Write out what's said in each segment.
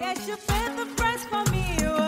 Yes, you paid the price for me. Oh.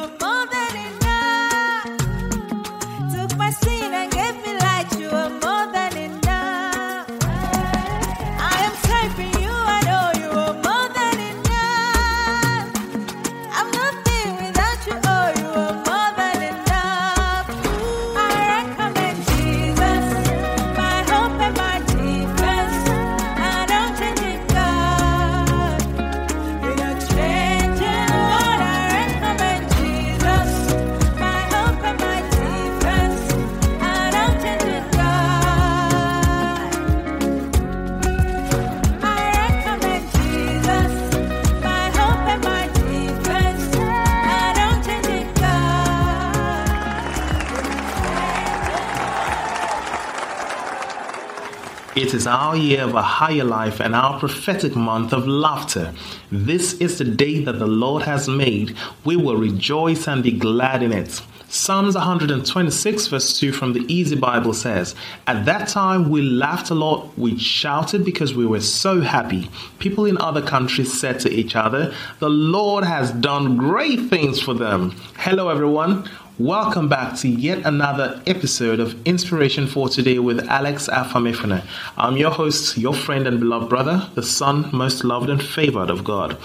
It is our year of a higher life and our prophetic month of laughter. This is the day that the Lord has made. We will rejoice and be glad in it. Psalms 126, verse 2 from the Easy Bible says, At that time we laughed a lot, we shouted because we were so happy. People in other countries said to each other, The Lord has done great things for them. Hello, everyone. Welcome back to yet another episode of Inspiration for Today with Alex Afamefuna. I'm your host, your friend and beloved brother, the son most loved and favored of God.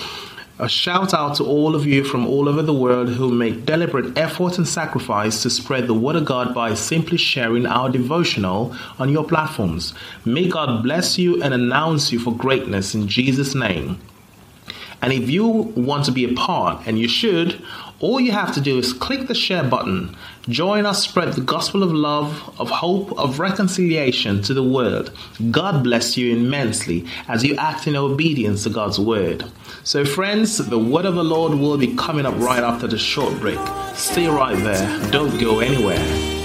A shout out to all of you from all over the world who make deliberate effort and sacrifice to spread the Word of God by simply sharing our devotional on your platforms. May God bless you and announce you for greatness in Jesus' name. And if you want to be a part, and you should, all you have to do is click the share button. Join us spread the gospel of love, of hope, of reconciliation to the world. God bless you immensely as you act in obedience to God's word. So, friends, the word of the Lord will be coming up right after the short break. Stay right there, don't go anywhere.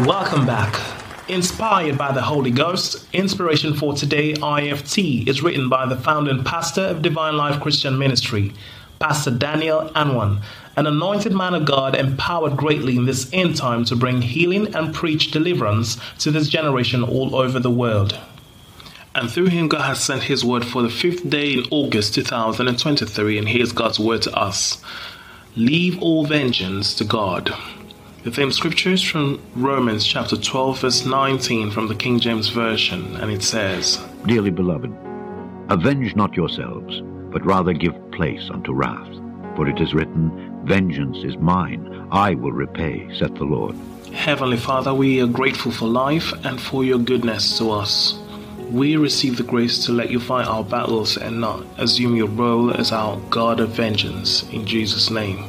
Welcome back. Inspired by the Holy Ghost, Inspiration for Today IFT is written by the founder pastor of Divine Life Christian Ministry, Pastor Daniel Anwan, an anointed man of God empowered greatly in this end time to bring healing and preach deliverance to this generation all over the world. And through him, God has sent his word for the fifth day in August 2023, and here's God's word to us Leave all vengeance to God. The theme scripture is from Romans chapter 12, verse 19 from the King James Version, and it says, Dearly beloved, avenge not yourselves, but rather give place unto wrath. For it is written, Vengeance is mine, I will repay, saith the Lord. Heavenly Father, we are grateful for life and for your goodness to us. We receive the grace to let you fight our battles and not assume your role as our God of vengeance. In Jesus' name.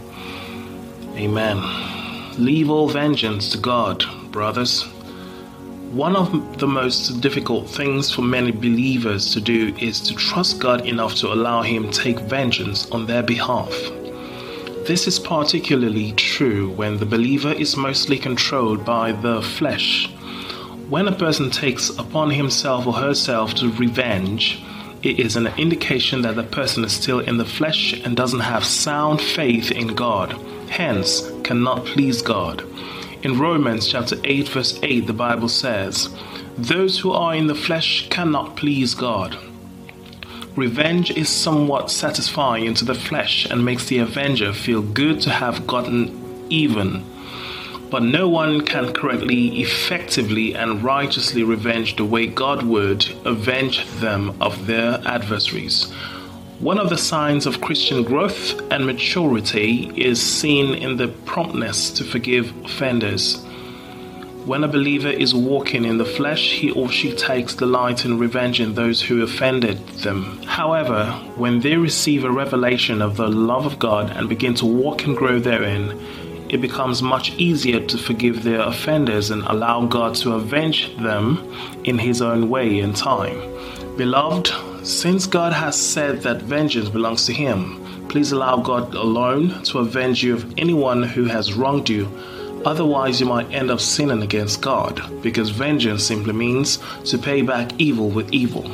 Amen. Leave all vengeance to God, brothers. One of the most difficult things for many believers to do is to trust God enough to allow Him take vengeance on their behalf. This is particularly true when the believer is mostly controlled by the flesh. When a person takes upon himself or herself to revenge, it is an indication that the person is still in the flesh and doesn't have sound faith in God, hence, cannot please God. In Romans chapter 8, verse 8, the Bible says, Those who are in the flesh cannot please God. Revenge is somewhat satisfying to the flesh and makes the avenger feel good to have gotten even. But no one can correctly, effectively, and righteously revenge the way God would avenge them of their adversaries. One of the signs of Christian growth and maturity is seen in the promptness to forgive offenders. When a believer is walking in the flesh, he or she takes delight in revenging those who offended them. However, when they receive a revelation of the love of God and begin to walk and grow therein, it becomes much easier to forgive their offenders and allow God to avenge them in His own way and time. Beloved, since God has said that vengeance belongs to Him, please allow God alone to avenge you of anyone who has wronged you Otherwise, you might end up sinning against God, because vengeance simply means to pay back evil with evil.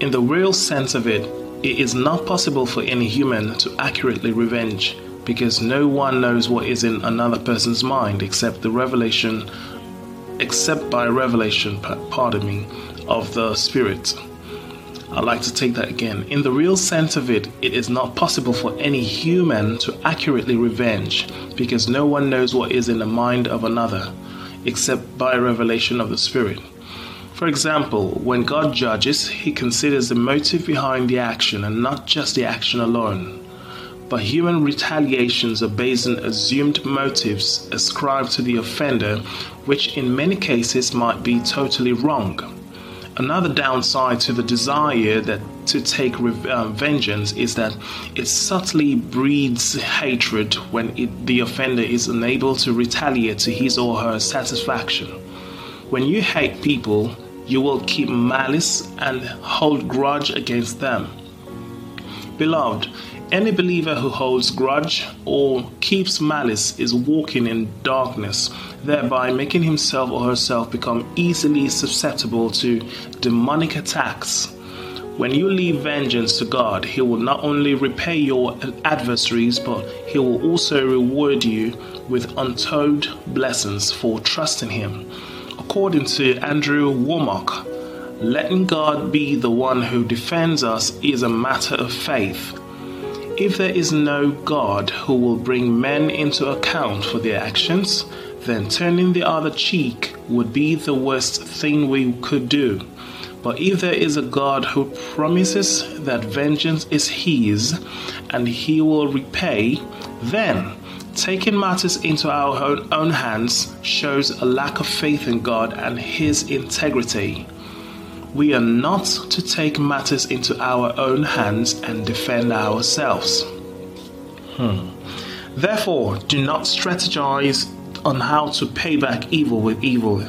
In the real sense of it, it is not possible for any human to accurately revenge, because no one knows what is in another person's mind except the revelation, except by revelation, pardon me, of the Spirit. I'd like to take that again. In the real sense of it, it is not possible for any human to accurately revenge because no one knows what is in the mind of another except by revelation of the Spirit. For example, when God judges, he considers the motive behind the action and not just the action alone. But human retaliations are based on assumed motives ascribed to the offender, which in many cases might be totally wrong. Another downside to the desire that to take um, vengeance is that it subtly breeds hatred when it, the offender is unable to retaliate to his or her satisfaction. When you hate people, you will keep malice and hold grudge against them. Beloved, any believer who holds grudge or keeps malice is walking in darkness, thereby making himself or herself become easily susceptible to demonic attacks. When you leave vengeance to God, He will not only repay your adversaries, but He will also reward you with untold blessings for trusting Him. According to Andrew Wommack, letting God be the one who defends us is a matter of faith. If there is no God who will bring men into account for their actions, then turning the other cheek would be the worst thing we could do. But if there is a God who promises that vengeance is His and He will repay, then taking matters into our own, hands shows a lack of faith in God and His integrity we are not to take matters into our own hands and defend ourselves. Hmm. Therefore, do not strategize on how to pay back evil with evil.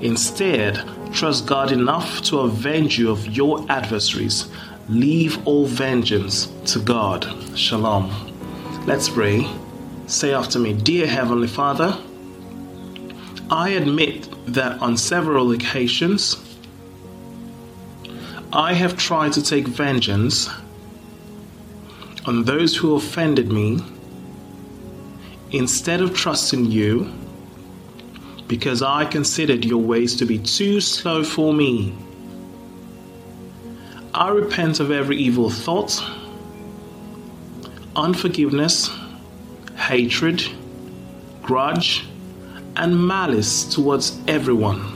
Instead, trust God enough to avenge you of your adversaries. Leave all vengeance to God. Shalom. Let's pray. Say after me Dear Heavenly Father, I admit that on several occasions, I have tried to take vengeance on those who offended me instead of trusting you because I considered your ways to be too slow for me. I repent of every evil thought, unforgiveness, hatred, grudge, and malice towards everyone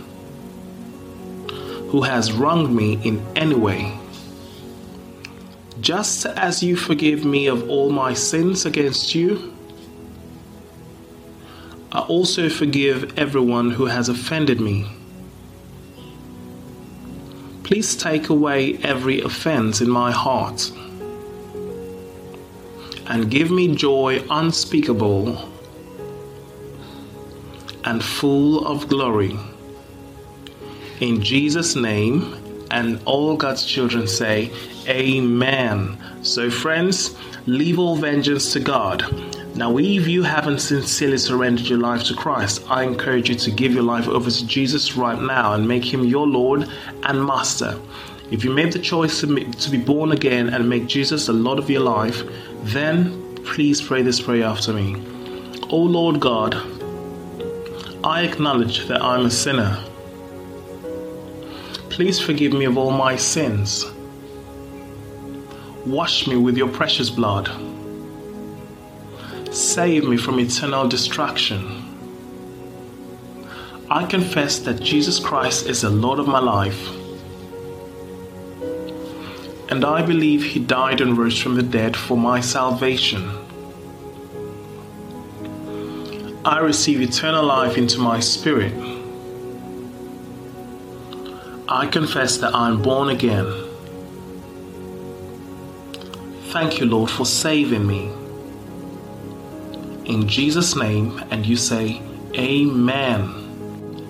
who has wronged me in any way. Just as you forgive me of all my sins against you, I also forgive everyone who has offended me. Please take away every offense in my heart and give me joy unspeakable and full of glory. In Jesus' name, and all God's children say, Amen. So, friends, leave all vengeance to God. Now, if you haven't sincerely surrendered your life to Christ, I encourage you to give your life over to Jesus right now and make him your Lord and Master. If you made the choice to be born again and make Jesus the Lord of your life, then please pray this prayer after me. O Lord God, I acknowledge that I'm a sinner Please forgive me of all my sins. Wash me with your precious blood. Save me from eternal destruction. I confess that Jesus Christ is the Lord of my life. And I believe He died and rose from the dead for my salvation. I receive eternal life into my spirit I confess that I'm born again. Thank you, Lord, for saving me. In Jesus' name, and you say, Amen.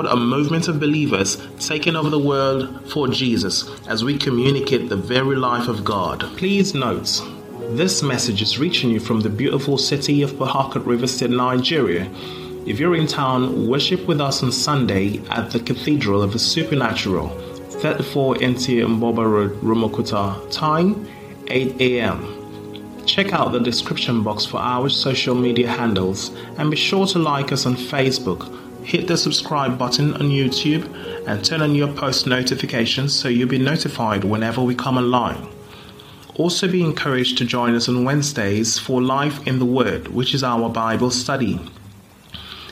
a movement of believers taking over the world for Jesus as we communicate the very life of God. Please note, this message is reaching you from the beautiful city of Harcourt River State, Nigeria. If you're in town, worship with us on Sunday at the Cathedral of the Supernatural, 34 NT Mgbuoba Road, Rumuokwuta. Time 8 a.m. Check out the description box for our social media handles and be sure to like us on Facebook hit the subscribe button on YouTube and turn on your post notifications so you'll be notified whenever we come online. Also, be encouraged to join us on Wednesdays for Life in the Word, which is our Bible study.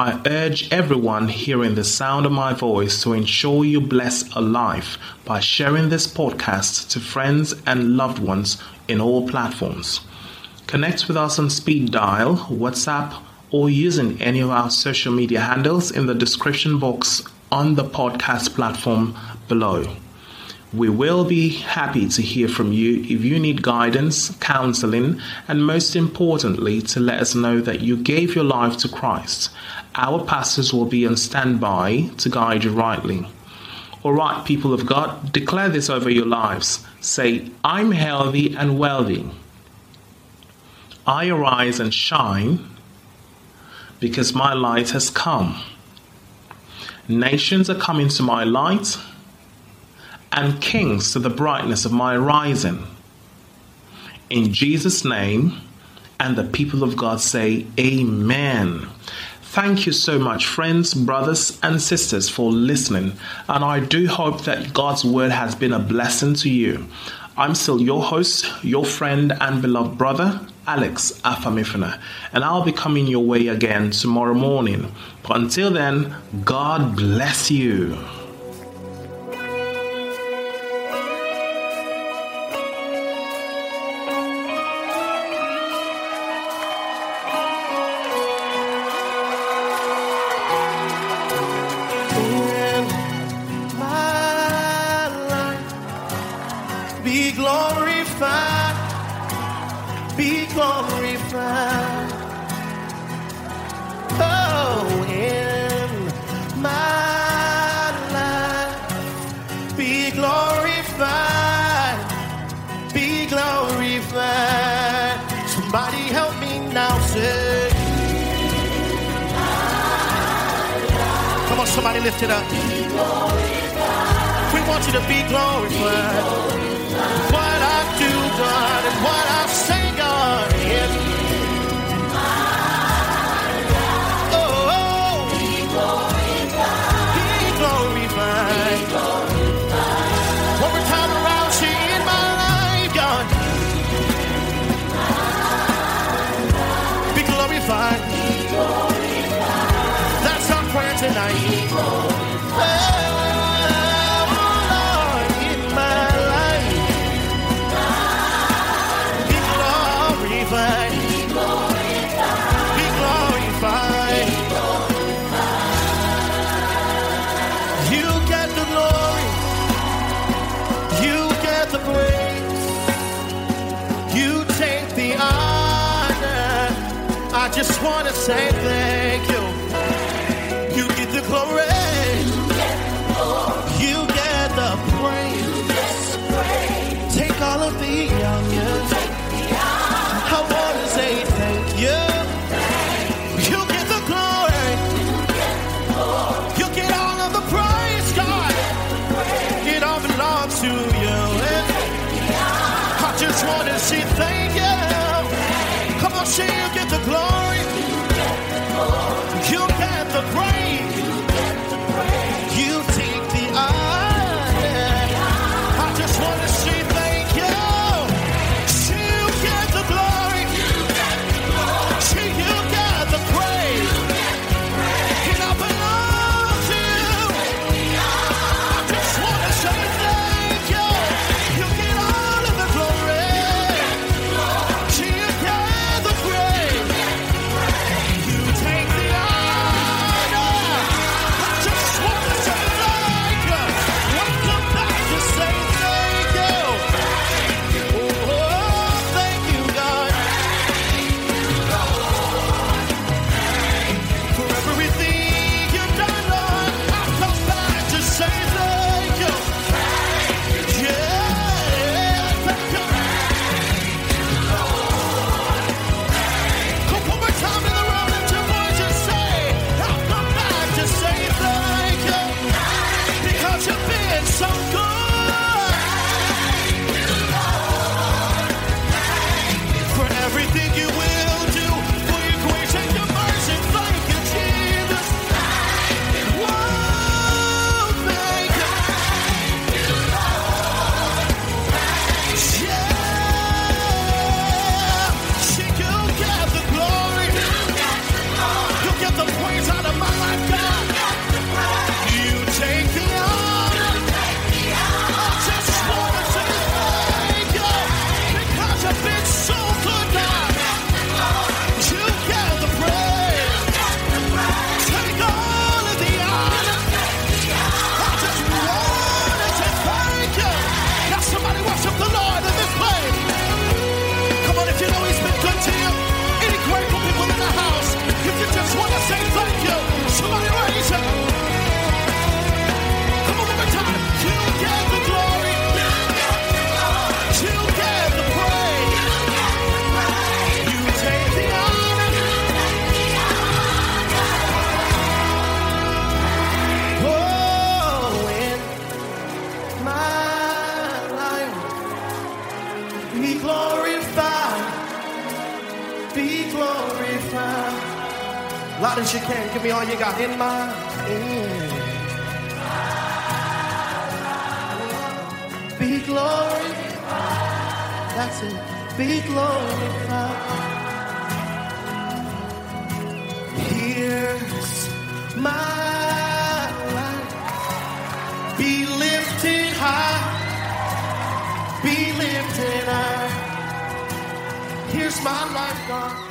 I urge everyone hearing the sound of my voice to ensure you bless a life by sharing this podcast to friends and loved ones in all platforms. Connect with us on speed dial, WhatsApp, or using any of our social media handles in the description box on the podcast platform below. We will be happy to hear from you if you need guidance, counseling, and most importantly, to let us know that you gave your life to Christ. Our pastors will be on standby to guide you rightly. All right, people of God, declare this over your lives. Say, I'm healthy and wealthy. I arise and shine because my light has come. Nations are coming to my light and kings to the brightness of my rising. In Jesus' name, and the people of God say, Amen. Thank you so much, friends, brothers, and sisters, for listening. And I do hope that God's word has been a blessing to you. I'm still your host, your friend, and beloved brother, Alex Afamefuna, and I'll be coming your way again tomorrow morning. But until then, God bless you. Somebody help me now, say. Come on, somebody lift it up. We want you to be glorified. What I do, God, and what I say, honor. I just want to say thank she'll get the glory. glorified. Loud as you can, give me all you got in my. Be glorified. That's it. Be glorified. Here's my life. Be lifted high. Be lifted high. Here's my life, God.